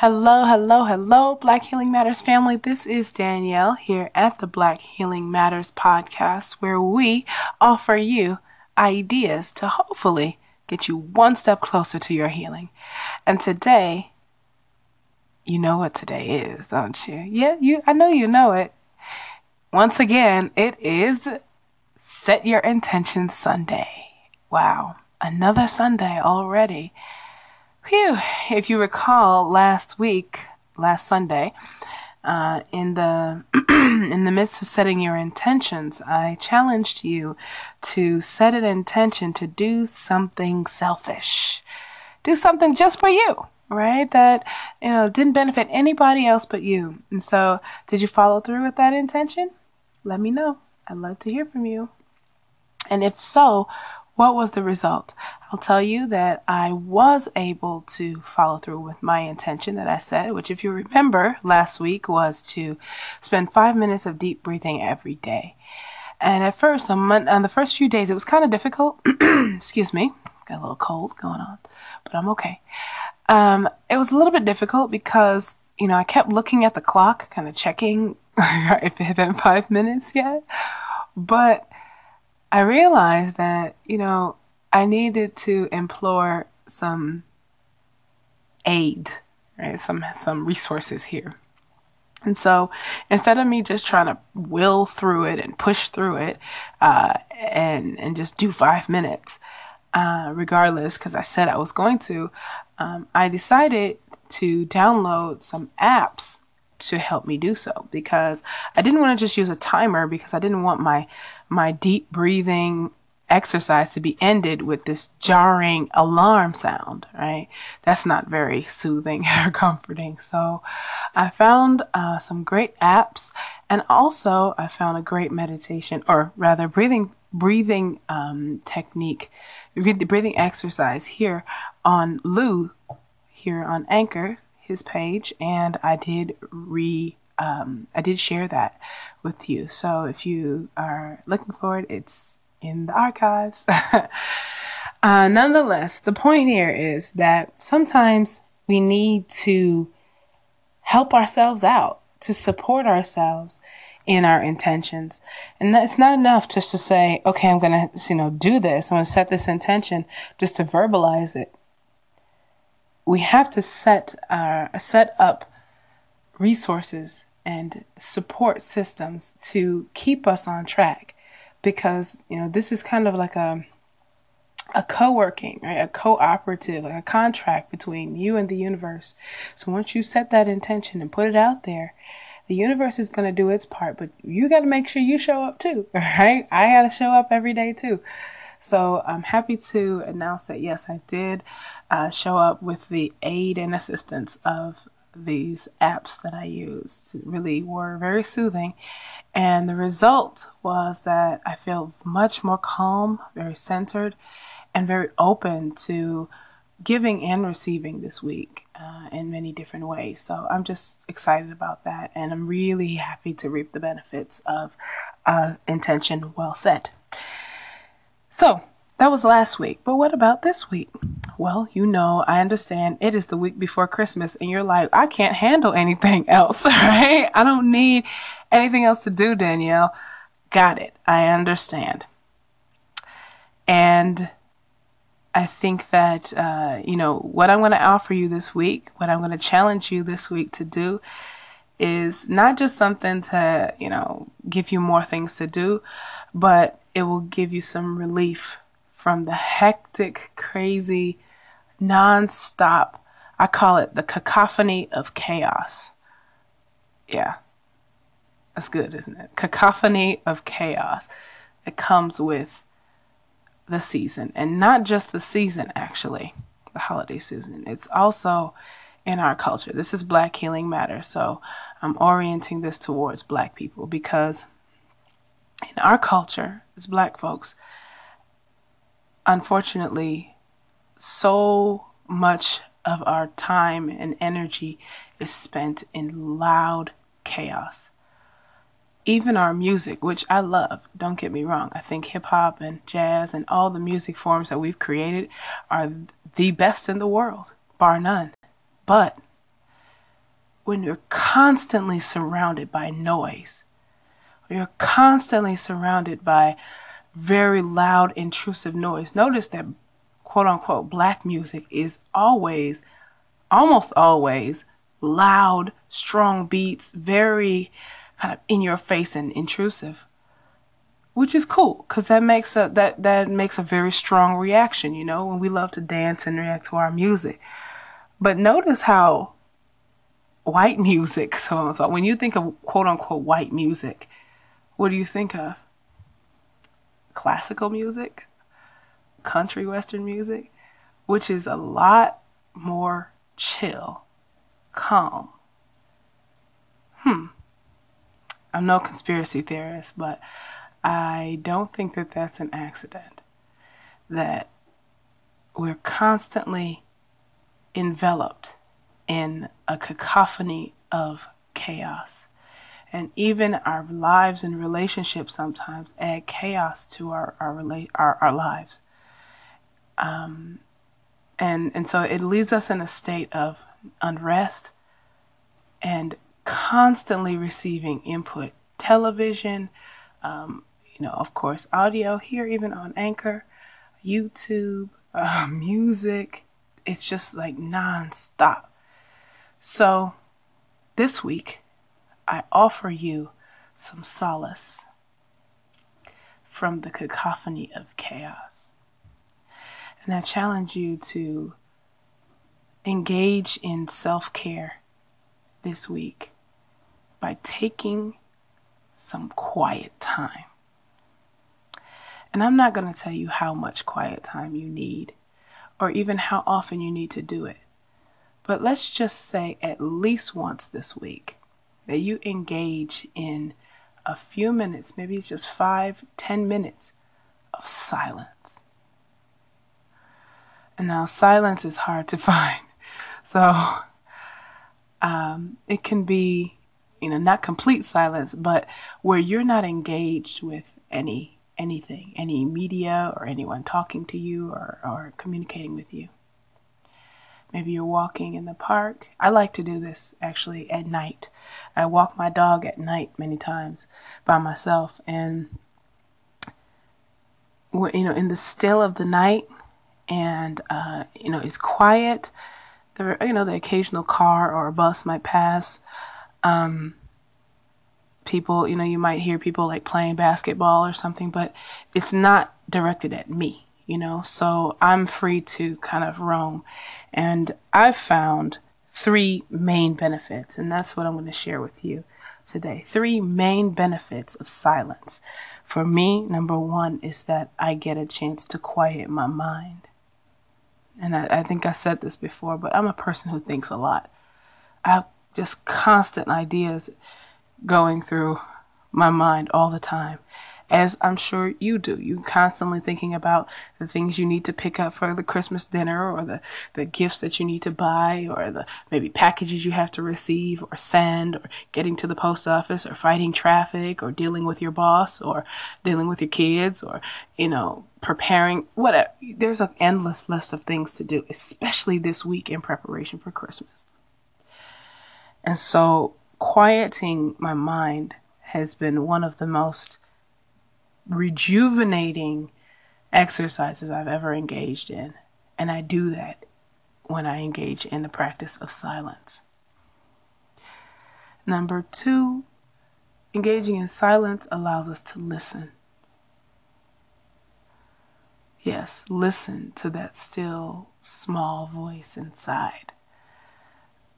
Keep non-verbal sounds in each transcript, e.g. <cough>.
Hello, hello, hello, Black Healing Matters family. This is Danielle here at the Black Healing Matters podcast, where we offer you ideas to hopefully get you one step closer to your healing. And today, you know what today is, don't you? Yeah, you I know you know it. Once again, it is Set Your Intention Sunday. Wow, another Sunday already. Phew, if you recall last week, last Sunday, uh, in the <clears throat> in the midst of setting your intentions, I challenged you to set an intention to do something selfish, do something just for you, right? That you know didn't benefit anybody else but you. And so, did you follow through with that intention? Let me know. I'd love to hear from you. And if so, what was the result? I'll tell you that I was able to follow through with my intention that I said, which, if you remember last week, was to spend five minutes of deep breathing every day. And at first, on, mon- on the first few days, it was kind of difficult. <clears throat> Excuse me, got a little cold going on, but I'm okay. Um, it was a little bit difficult because, you know, I kept looking at the clock, kind of checking <laughs> if it had been five minutes yet. But I realized that, you know, I needed to implore some aid, right? Some some resources here. And so instead of me just trying to will through it and push through it uh, and, and just do five minutes, uh, regardless, because I said I was going to, um, I decided to download some apps to help me do so because I didn't want to just use a timer because I didn't want my my deep breathing exercise to be ended with this jarring alarm sound, right? That's not very soothing <laughs> or comforting. So I found uh, some great apps and also I found a great meditation or rather breathing breathing um, technique, breathing exercise here on Lou here on Anchor, his page, and I did re um, I did share that with you. So if you are looking for it, it's in the archives. <laughs> uh, nonetheless, the point here is that sometimes we need to help ourselves out, to support ourselves in our intentions. And it's not enough just to say, okay, I'm going to, you know, do this. I'm going to set this intention just to verbalize it. We have to set our, set up resources and support systems to keep us on track because you know this is kind of like a a co-working right? A cooperative like a contract between you and the universe. So once you set that intention and put it out there the universe is going to do its part but you got to make sure you show up too <laughs> right? I got to show up every day too so i'm happy to announce that yes i did uh, show up with the aid and assistance of these apps that I used really were very soothing. And the result was that I feel much more calm, very centered, and very open to giving and receiving this week uh, in many different ways. So I'm just excited about that. And I'm really happy to reap the benefits of uh, intention well set. So that was last week. But what about this week? Well, you know, I understand it is the week before Christmas and you're like, I can't handle anything <laughs> else, <laughs> right? I don't need anything else to do, Danielle. Got it. I understand. And I think that, uh, you know, what I'm going to offer you this week, what I'm going to challenge you this week to do is not just something to, you know, give you more things to do, but it will give you some relief from the hectic, crazy, non-stop, I call it the cacophony of chaos. Yeah. That's good, isn't it? Cacophony of chaos that comes with the season. And not just the season, actually, the holiday season. It's also in our culture. This is Black Healing Matter. So I'm orienting this towards Black people because in our culture, as Black folks, unfortunately, so much of our time and energy is spent in loud chaos. Even our music, which I love, don't get me wrong, I think hip hop and jazz and all the music forms that we've created are the best in the world, bar none. But when you're constantly surrounded by noise, you're constantly surrounded by very loud, intrusive noise. Notice that quote unquote black music is always, almost always, loud, strong beats, very kind of in your face and intrusive. Which is cool because that makes a that that makes a very strong reaction, you know, when we love to dance and react to our music. But notice how white <laughs> music, so, so when you think of quote unquote white music, what do you think of? Classical music, country western music, which is a lot more chill, calm. Hmm. I'm no conspiracy theorist, but I don't think that that's an accident. That we're constantly enveloped in a cacophony of chaos. And even our lives and relationships sometimes add chaos to our our, our, our lives. Um, and and so it leaves us in a state of unrest and constantly receiving input television um, you know of course audio here even on anchor youtube uh, <laughs> music it's just like non-stop so this week i offer you some solace from the cacophony of chaos and I challenge you to engage in self care this week by taking some quiet time. And I'm not going to tell you how much quiet time you need or even how often you need to do it. But let's just say at least once this week that you engage in a few minutes, maybe just five, ten minutes of silence. And now silence is hard to <laughs> find. So um, it can be, you know, not complete silence, but where you're not engaged with any anything, any media or anyone talking to you or, or communicating with you. Maybe you're walking in the park. I like to do this actually at night. I walk my dog at night many times by myself, and you know, in the still of the night, and uh, you know it's quiet. There, you know, the occasional car or a bus might pass. Um, people, you know, you might hear people like playing basketball or something, but it's not directed at me, you know. So I'm free to kind of roam, and I've found three main benefits, and that's what I'm going to share with you today. Three main benefits of silence. For me, number one is that I get a chance to quiet my mind and I, I think I said this before, but I'm a person who thinks a lot. I have just constant ideas going through my mind all the time as I'm sure you do. You're constantly thinking about the things you need to pick up for the Christmas dinner or the, the gifts that you need to buy or the maybe packages you have to receive or send or getting to the post office or fighting traffic or dealing with your boss or dealing with your kids or, you know, preparing whatever. There's an endless list of things to do, especially this week in preparation for Christmas. And so quieting my mind has been one of the most rejuvenating exercises I've ever engaged in. And I do that when I engage in the practice of silence. Number two, engaging in silence allows us to listen. Yes, listen to that still small voice inside,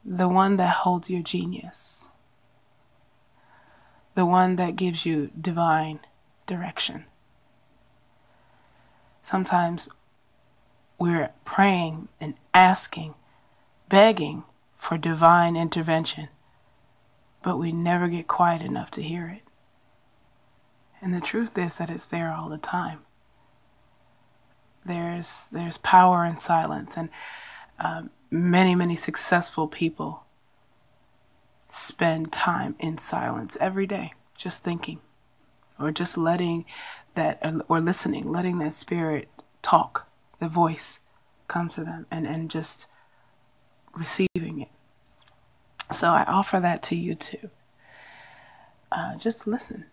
the one that holds your genius, the one that gives you divine direction. Sometimes we're praying and asking, begging for divine intervention, but we never get quiet enough to hear it. And the truth is that it's there all the time. There's there's power in silence, and uh, many many successful people spend time in silence every day, just thinking or just letting that or listening letting that spirit talk the voice come to them and and just receiving it So I offer that to you too. Uh, just listen.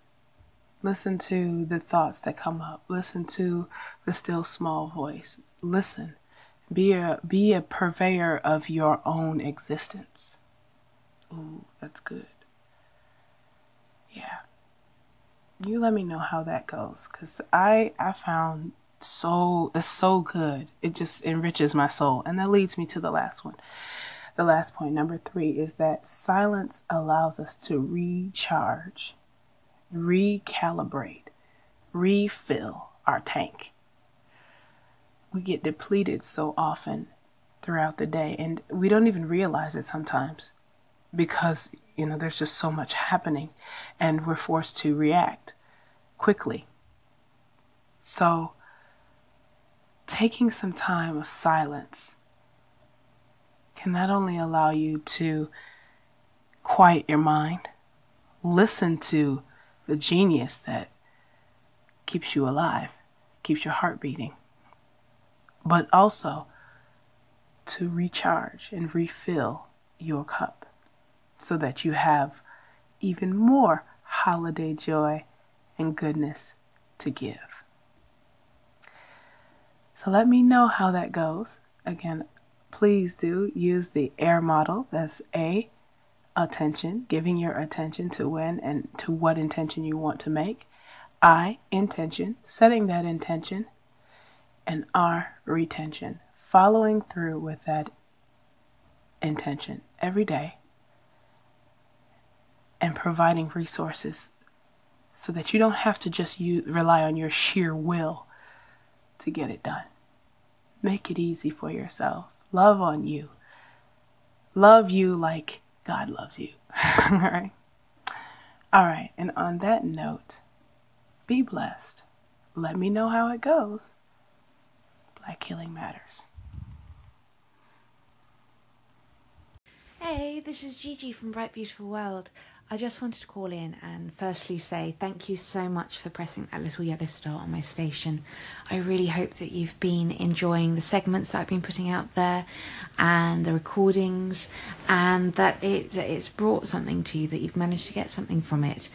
Listen to the thoughts that come up. Listen to the still small voice. Listen. Be a be a purveyor of your own existence. Ooh, that's good. Yeah. You let me know how that goes cuz I I found so it's so good. It just enriches my soul. And that leads me to the last one. The last point, number 3, is that silence allows us to recharge, recalibrate, refill our tank we get depleted so often throughout the day and we don't even realize it sometimes because you know there's just so much happening and we're forced to react quickly. So taking some time of silence can not only allow you to quiet your mind listen to the genius that keeps you alive keeps your heart beating but also to recharge and refill your cup so that you have even more holiday joy and goodness to give. So let me know how that goes. Again, please do use the AIR model. That's A, attention, giving your attention to when and to what intention you want to make. I, intention, setting that intention and R, retention. Following through with that intention every day and providing resources so that you don't have to just use, rely on your sheer will to get it done. Make it easy for yourself. Love on you. Love you like God loves you. <laughs> All right. All right. And on that note, be blessed. Let me know how it goes. Black Healing Matters. Hey, this is Gigi from Bright Beautiful World. I just wanted to call in and firstly say thank you so much for pressing that little yellow star on my station. I really hope that you've been enjoying the segments that I've been putting out there and the recordings and that it, it's brought something to you, that you've managed to get something from it.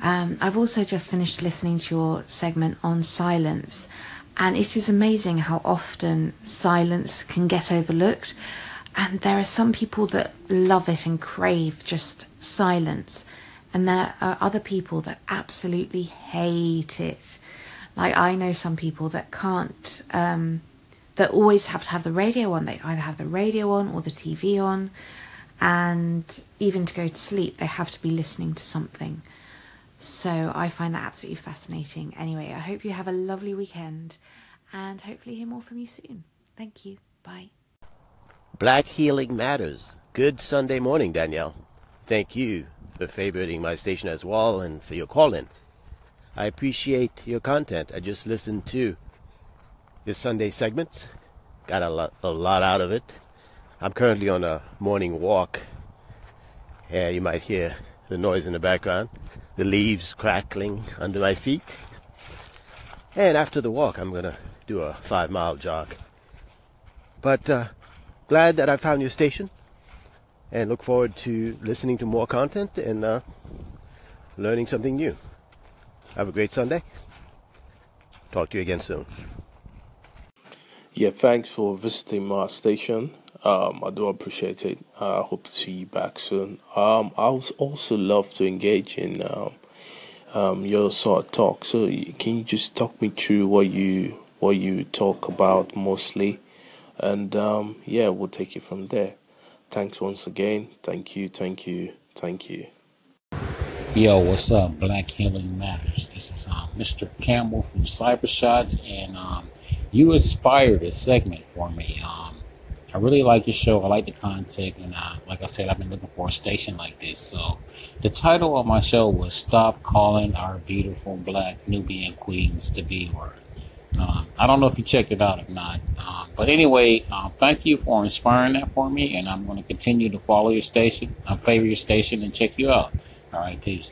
Um, I've also just finished listening to your segment on silence and it is amazing how often silence can get overlooked. And there are some people that love it and crave just silence. And there are other people that absolutely hate it. Like I know some people that can't, um, that always have to have the radio on. They either have the radio on or the TV on. And even to go to sleep, they have to be listening to something. So I find that absolutely fascinating. Anyway, I hope you have a lovely weekend and hopefully hear more from you soon. Thank you. Bye. Black Healing Matters. Good Sunday morning, Danielle. Thank you for favoriting my station as well and for your call in. I appreciate your content. I just listened to your Sunday segments, got a lot, a lot out of it. I'm currently on a morning walk. Yeah, you might hear the noise in the background the leaves crackling under my feet. And after the walk, I'm going to do a five mile jog. But uh, glad that I found your station and look forward to listening to more content and uh, learning something new. Have a great Sunday. Talk to you again soon. Yeah, thanks for visiting my station. Um, I do appreciate it. I uh, hope to see you back soon. Um, I would also love to engage in um, um, your sort of talk. So, can you just talk me through what you what you talk about mostly, and um, yeah, we'll take it from there. Thanks once again. Thank you. Thank you. Thank you. Yo, what's up? Black Healing Matters. This is um, Mr. Campbell from Cybershots, and um, you inspired a segment for me. Um, I really like your show. I like the content, and uh, like I said, I've been looking for a station like this. So, the title of my show was "Stop Calling Our Beautiful Black Nubian Queens the B Word." Uh, I don't know if you checked it out or not, uh, but anyway, uh, thank you for inspiring that for me, and I'm going to continue to follow your station, I favor your station, and check you out. All right, peace.